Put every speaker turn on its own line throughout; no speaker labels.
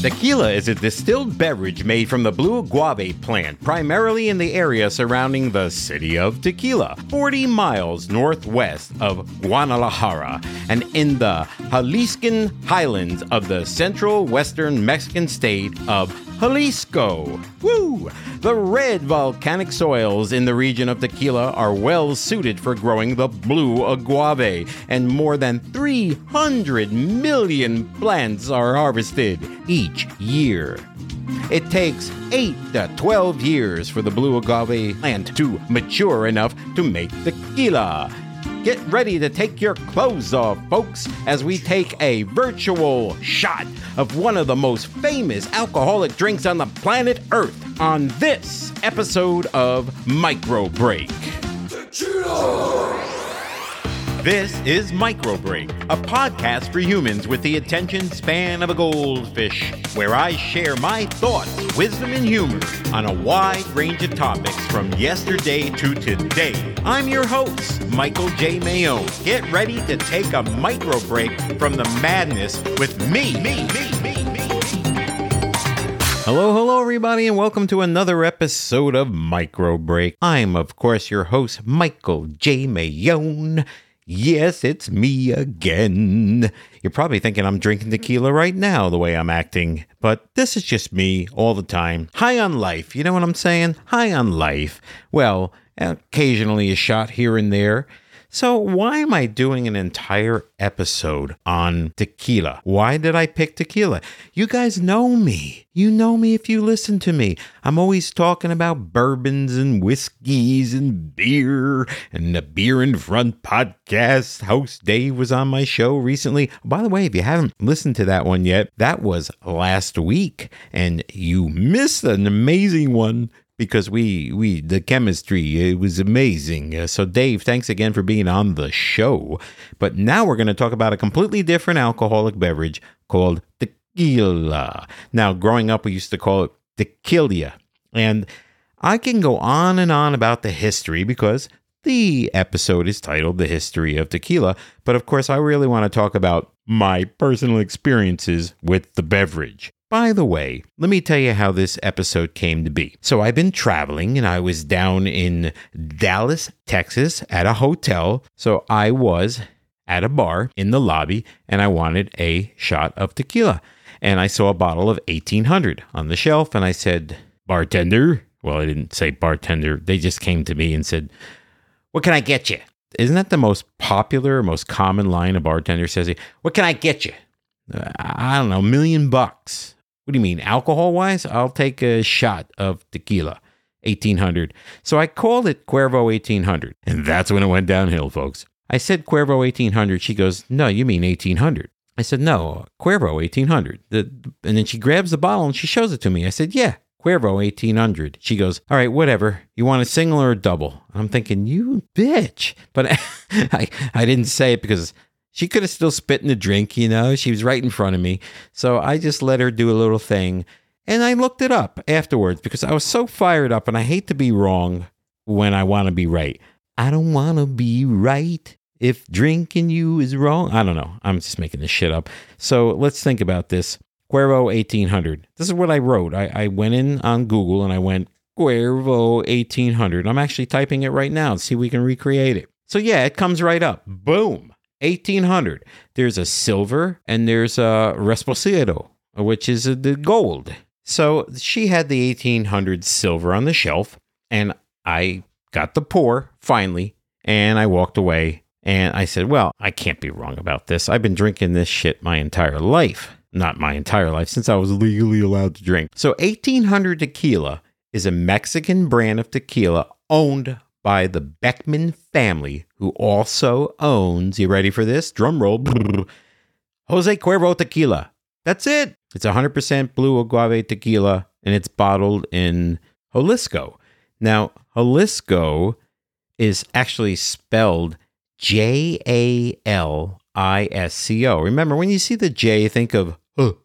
Tequila is a distilled beverage made from the blue agave plant, primarily in the area surrounding the city of Tequila, 40 miles northwest of Guadalajara, and in the Jaliscan highlands of the central western Mexican state of Jalisco. Woo! The red volcanic soils in the region of Tequila are well suited for growing the blue agave, and more than 300 million plants are harvested each year. It takes 8 to 12 years for the blue agave plant to mature enough to make tequila. Get ready to take your clothes off, folks, as we take a virtual shot of one of the most famous alcoholic drinks on the planet Earth on this episode of Micro Break. This is Micro Break, a podcast for humans with the attention span of a goldfish, where I share my thoughts, wisdom, and humor on a wide range of topics from yesterday to today. I'm your host, Michael J. Mayo. Get ready to take a micro break from the madness with me, me, me, me, me. Hello, hello, everybody, and welcome to another episode of Micro Break. I'm, of course, your host, Michael J. Mayone. Yes, it's me again. You're probably thinking I'm drinking tequila right now, the way I'm acting, but this is just me all the time. High on life, you know what I'm saying? High on life. Well, occasionally a shot here and there. So, why am I doing an entire episode on tequila? Why did I pick tequila? You guys know me. You know me if you listen to me. I'm always talking about bourbons and whiskeys and beer and the Beer in Front podcast. Host Dave was on my show recently. By the way, if you haven't listened to that one yet, that was last week and you missed an amazing one because we we the chemistry it was amazing. Uh, so Dave, thanks again for being on the show. But now we're going to talk about a completely different alcoholic beverage called tequila. Now, growing up, we used to call it tequila, and I can go on and on about the history because the episode is titled The History of Tequila. But of course, I really want to talk about my personal experiences with the beverage. By the way, let me tell you how this episode came to be. So, I've been traveling and I was down in Dallas, Texas at a hotel. So, I was at a bar in the lobby and I wanted a shot of tequila. And I saw a bottle of 1800 on the shelf and I said, Bartender. Well, I didn't say bartender. They just came to me and said, What can I get you? Isn't that the most popular, most common line a bartender says? What can I get you? Uh, I don't know, million bucks. What do you mean, alcohol wise? I'll take a shot of tequila, 1800. So I called it Cuervo 1800. And that's when it went downhill, folks. I said Cuervo 1800. She goes, No, you mean 1800. I said, No, Cuervo 1800. The, and then she grabs the bottle and she shows it to me. I said, Yeah, Cuervo 1800. She goes, All right, whatever. You want a single or a double? I'm thinking, You bitch. But I, I didn't say it because she could have still spit in the drink, you know. She was right in front of me. So I just let her do a little thing. And I looked it up afterwards because I was so fired up and I hate to be wrong when I want to be right. I don't want to be right if drinking you is wrong. I don't know. I'm just making this shit up. So let's think about this. Cuervo 1800. This is what I wrote. I, I went in on Google and I went Cuervo 1800. I'm actually typing it right now see if we can recreate it. So yeah, it comes right up. Boom. 1800. There's a silver and there's a Reposado, which is the gold. So she had the 1800 silver on the shelf, and I got the pour finally, and I walked away. And I said, Well, I can't be wrong about this. I've been drinking this shit my entire life. Not my entire life, since I was legally allowed to drink. So 1800 tequila is a Mexican brand of tequila owned by the Beckmann family, who also owns, you ready for this? Drum roll. Jose Cuervo Tequila. That's it. It's 100% blue agave tequila and it's bottled in Jalisco. Now, Jalisco is actually spelled J A L I S C O. Remember, when you see the J, think of oh,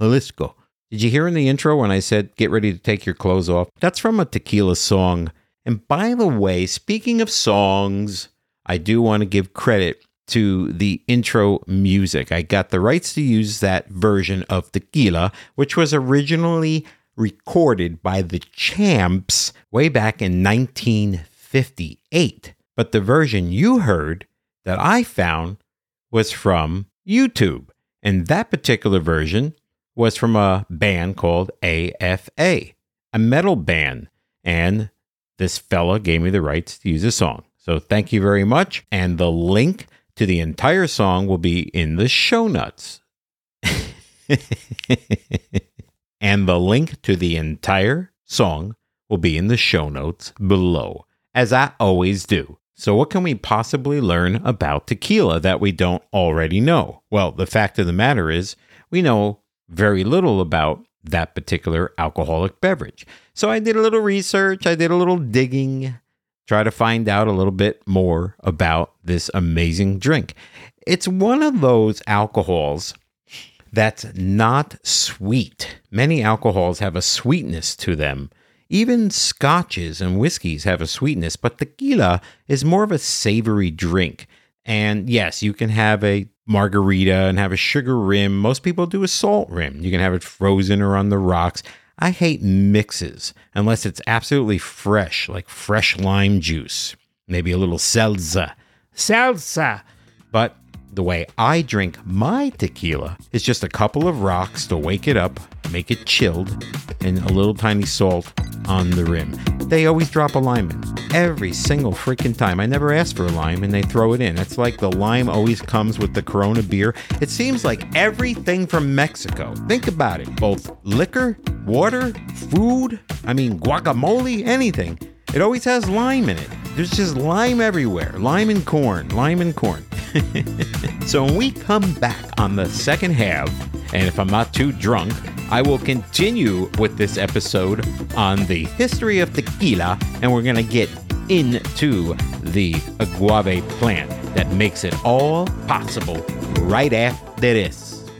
Jalisco. Did you hear in the intro when I said, get ready to take your clothes off? That's from a tequila song and by the way, speaking of songs, I do want to give credit to the intro music. I got the rights to use that version of Tequila, which was originally recorded by the Champs way back in 1958. But the version you heard that I found was from YouTube. And that particular version was from a band called AFA, a metal band. And this fella gave me the rights to use a song. So thank you very much. And the link to the entire song will be in the show notes. and the link to the entire song will be in the show notes below, as I always do. So, what can we possibly learn about tequila that we don't already know? Well, the fact of the matter is, we know very little about that particular alcoholic beverage. So, I did a little research, I did a little digging, try to find out a little bit more about this amazing drink. It's one of those alcohols that's not sweet. Many alcohols have a sweetness to them. Even scotches and whiskeys have a sweetness, but tequila is more of a savory drink. And yes, you can have a margarita and have a sugar rim. Most people do a salt rim. You can have it frozen or on the rocks. I hate mixes unless it's absolutely fresh, like fresh lime juice, maybe a little salsa. Salsa! But the way I drink my tequila is just a couple of rocks to wake it up, make it chilled, and a little tiny salt on the rim. They always drop a lime in every single freaking time. I never ask for a lime and they throw it in. It's like the lime always comes with the Corona beer. It seems like everything from Mexico. Think about it both liquor, water, food, I mean, guacamole, anything. It always has lime in it. There's just lime everywhere. Lime and corn, lime and corn. so when we come back on the second half, and if I'm not too drunk, I will continue with this episode on the history of tequila, and we're going to get into the agave plant that makes it all possible right after this.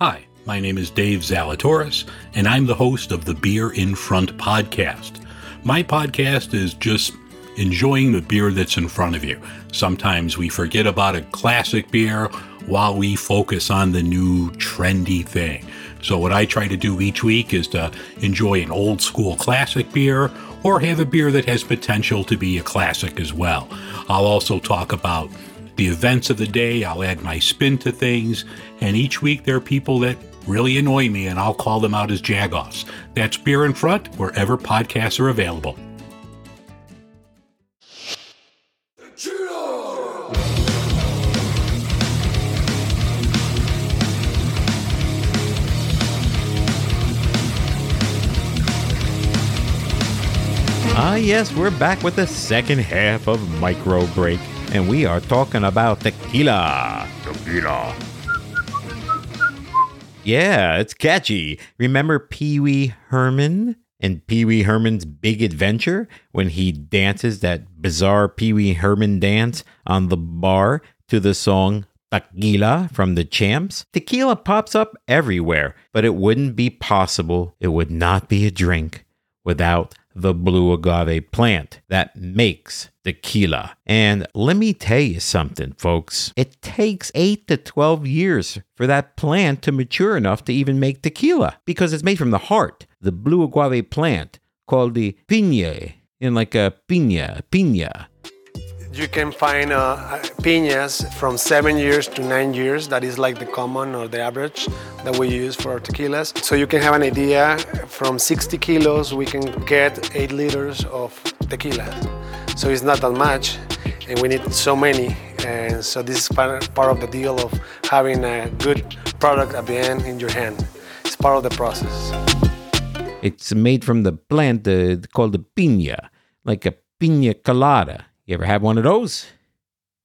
Hi, my name is Dave Zalatoris, and I'm the host of the Beer in Front podcast. My podcast is just enjoying the beer that's in front of you. Sometimes we forget about a classic beer while we focus on the new trendy thing. So, what I try to do each week is to enjoy an old school classic beer or have a beer that has potential to be a classic as well. I'll also talk about the events of the day, I'll add my spin to things, and each week there are people that really annoy me and I'll call them out as jagoffs. That's Beer in Front, wherever podcasts are available.
Ah, yes, we're back with the second half of Micro Break, and we are talking about tequila. Tequila. Yeah, it's catchy. Remember Pee Wee Herman and Pee Wee Herman's Big Adventure when he dances that bizarre Pee Wee Herman dance on the bar to the song Tequila from the Champs? Tequila pops up everywhere, but it wouldn't be possible, it would not be a drink without the blue agave plant that makes tequila. And let me tell you something, folks. It takes 8 to 12 years for that plant to mature enough to even make tequila because it's made from the heart, the blue agave plant called the piña, in like a piña, piña.
You can find uh, piñas from seven years to nine years. That is like the common or the average that we use for tequilas. So you can have an idea. From 60 kilos, we can get eight liters of tequila. So it's not that much, and we need so many. And so this is part, of the deal of having a good product at the end in your hand. It's part of the process.
It's made from the plant uh, called the piña, like a piña colada. You ever had one of those?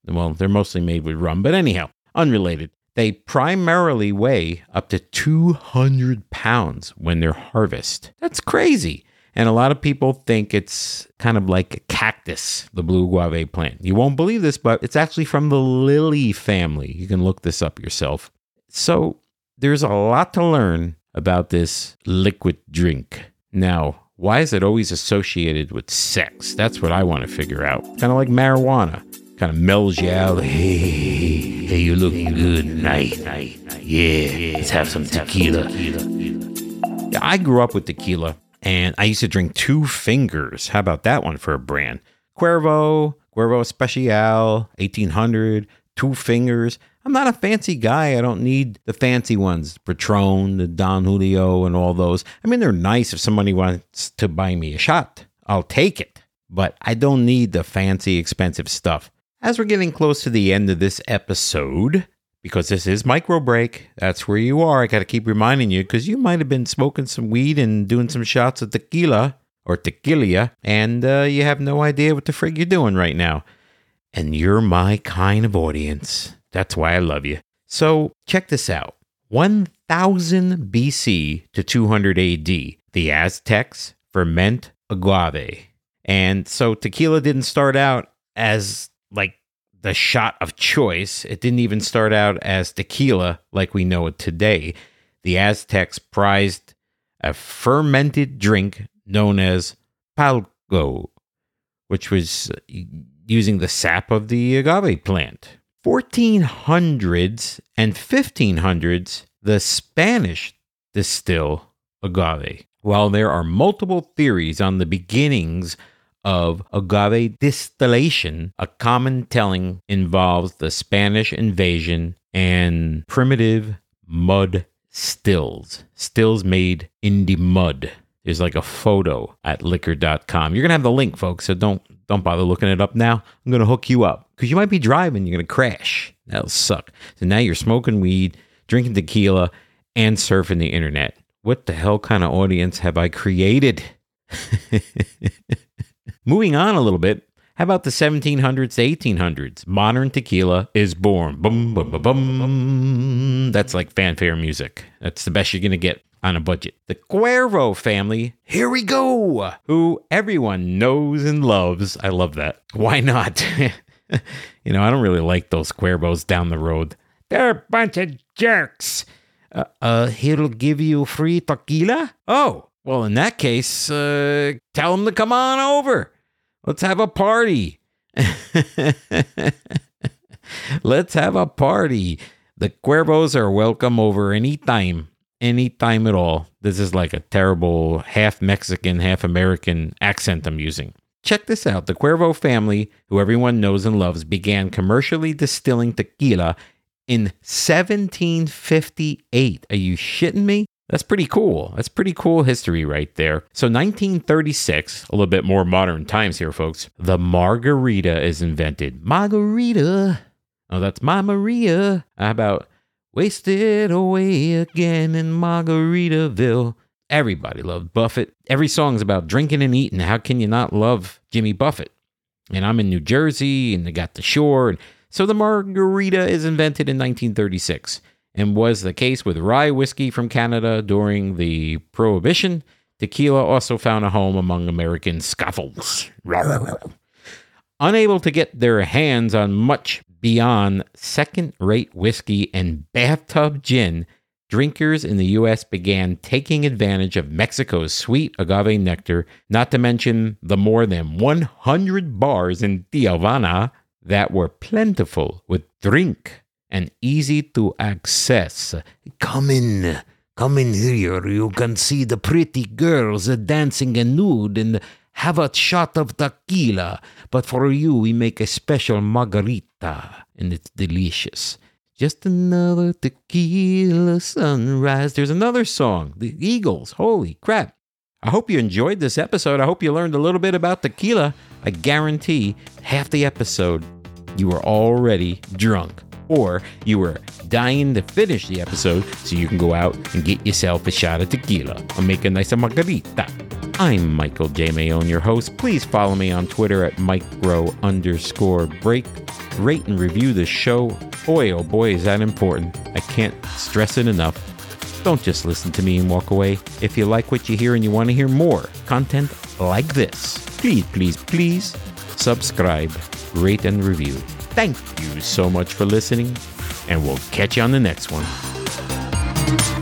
Well, they're mostly made with rum, but anyhow, unrelated. They primarily weigh up to 200 pounds when they're harvested. That's crazy. And a lot of people think it's kind of like a cactus, the blue agave plant. You won't believe this, but it's actually from the lily family. You can look this up yourself. So there's a lot to learn about this liquid drink. Now, why is it always associated with sex? That's what I want to figure out. Kind of like marijuana, kind of mellows you out. Hey, hey, you looking good tonight. Yeah, let's have some tequila. Yeah, I grew up with tequila, and I used to drink two fingers. How about that one for a brand? Cuervo, Cuervo Especial, 1800, two fingers. I'm not a fancy guy. I don't need the fancy ones, Patron, the Don Julio, and all those. I mean, they're nice if somebody wants to buy me a shot. I'll take it, but I don't need the fancy, expensive stuff. As we're getting close to the end of this episode, because this is micro break, that's where you are. I got to keep reminding you because you might have been smoking some weed and doing some shots of tequila or tequila, and uh, you have no idea what the frig you're doing right now. And you're my kind of audience. That's why I love you. So check this out 1000 BC to 200 AD, the Aztecs ferment agave. And so tequila didn't start out as like the shot of choice. It didn't even start out as tequila like we know it today. The Aztecs prized a fermented drink known as pulque, which was uh, using the sap of the agave plant. 1400s and 1500s, the Spanish distill agave. While there are multiple theories on the beginnings of agave distillation, a common telling involves the Spanish invasion and primitive mud stills, stills made in the mud. There's like a photo at liquor.com. You're going to have the link, folks, so don't don't bother looking it up now. I'm going to hook you up because you might be driving, you're going to crash. That'll suck. So now you're smoking weed, drinking tequila, and surfing the internet. What the hell kind of audience have I created? Moving on a little bit, how about the 1700s to 1800s? Modern tequila is born. Boom, boom, boom, boom. That's like fanfare music. That's the best you're going to get on a budget. The Cuervo family, here we go, who everyone knows and loves. I love that. Why not? you know, I don't really like those Cuervos down the road. They're a bunch of jerks. Uh, uh he'll give you free tequila? Oh, well, in that case, uh, tell him to come on over. Let's have a party. Let's have a party. The Cuervos are welcome over anytime any time at all. This is like a terrible half Mexican, half American accent I'm using. Check this out. The Cuervo family, who everyone knows and loves, began commercially distilling tequila in 1758. Are you shitting me? That's pretty cool. That's pretty cool history right there. So 1936, a little bit more modern times here, folks. The margarita is invented. Margarita. Oh, that's my Maria. How about Wasted away again in Margaritaville. Everybody loved Buffett. Every song's about drinking and eating. How can you not love Jimmy Buffett? And I'm in New Jersey and they got the shore. And so the margarita is invented in 1936 and was the case with rye whiskey from Canada during the Prohibition. Tequila also found a home among American scofflaws. Unable to get their hands on much beyond second rate whiskey and bathtub gin, drinkers in the U.S. began taking advantage of Mexico's sweet agave nectar, not to mention the more than 100 bars in Tijuana that were plentiful with drink and easy to access. Come in, come in here. You can see the pretty girls dancing nude and have a shot of tequila, but for you we make a special margarita, and it's delicious. Just another tequila sunrise. There's another song, The Eagles. Holy crap. I hope you enjoyed this episode. I hope you learned a little bit about tequila. I guarantee half the episode you were already drunk or you were dying to finish the episode so you can go out and get yourself a shot of tequila or make a nice margarita. I'm Michael J. Mayone, your host. Please follow me on Twitter at micro underscore break. Rate and review the show. Boy, oh boy, is that important. I can't stress it enough. Don't just listen to me and walk away. If you like what you hear and you want to hear more content like this, please, please, please subscribe, rate, and review. Thank you so much for listening, and we'll catch you on the next one.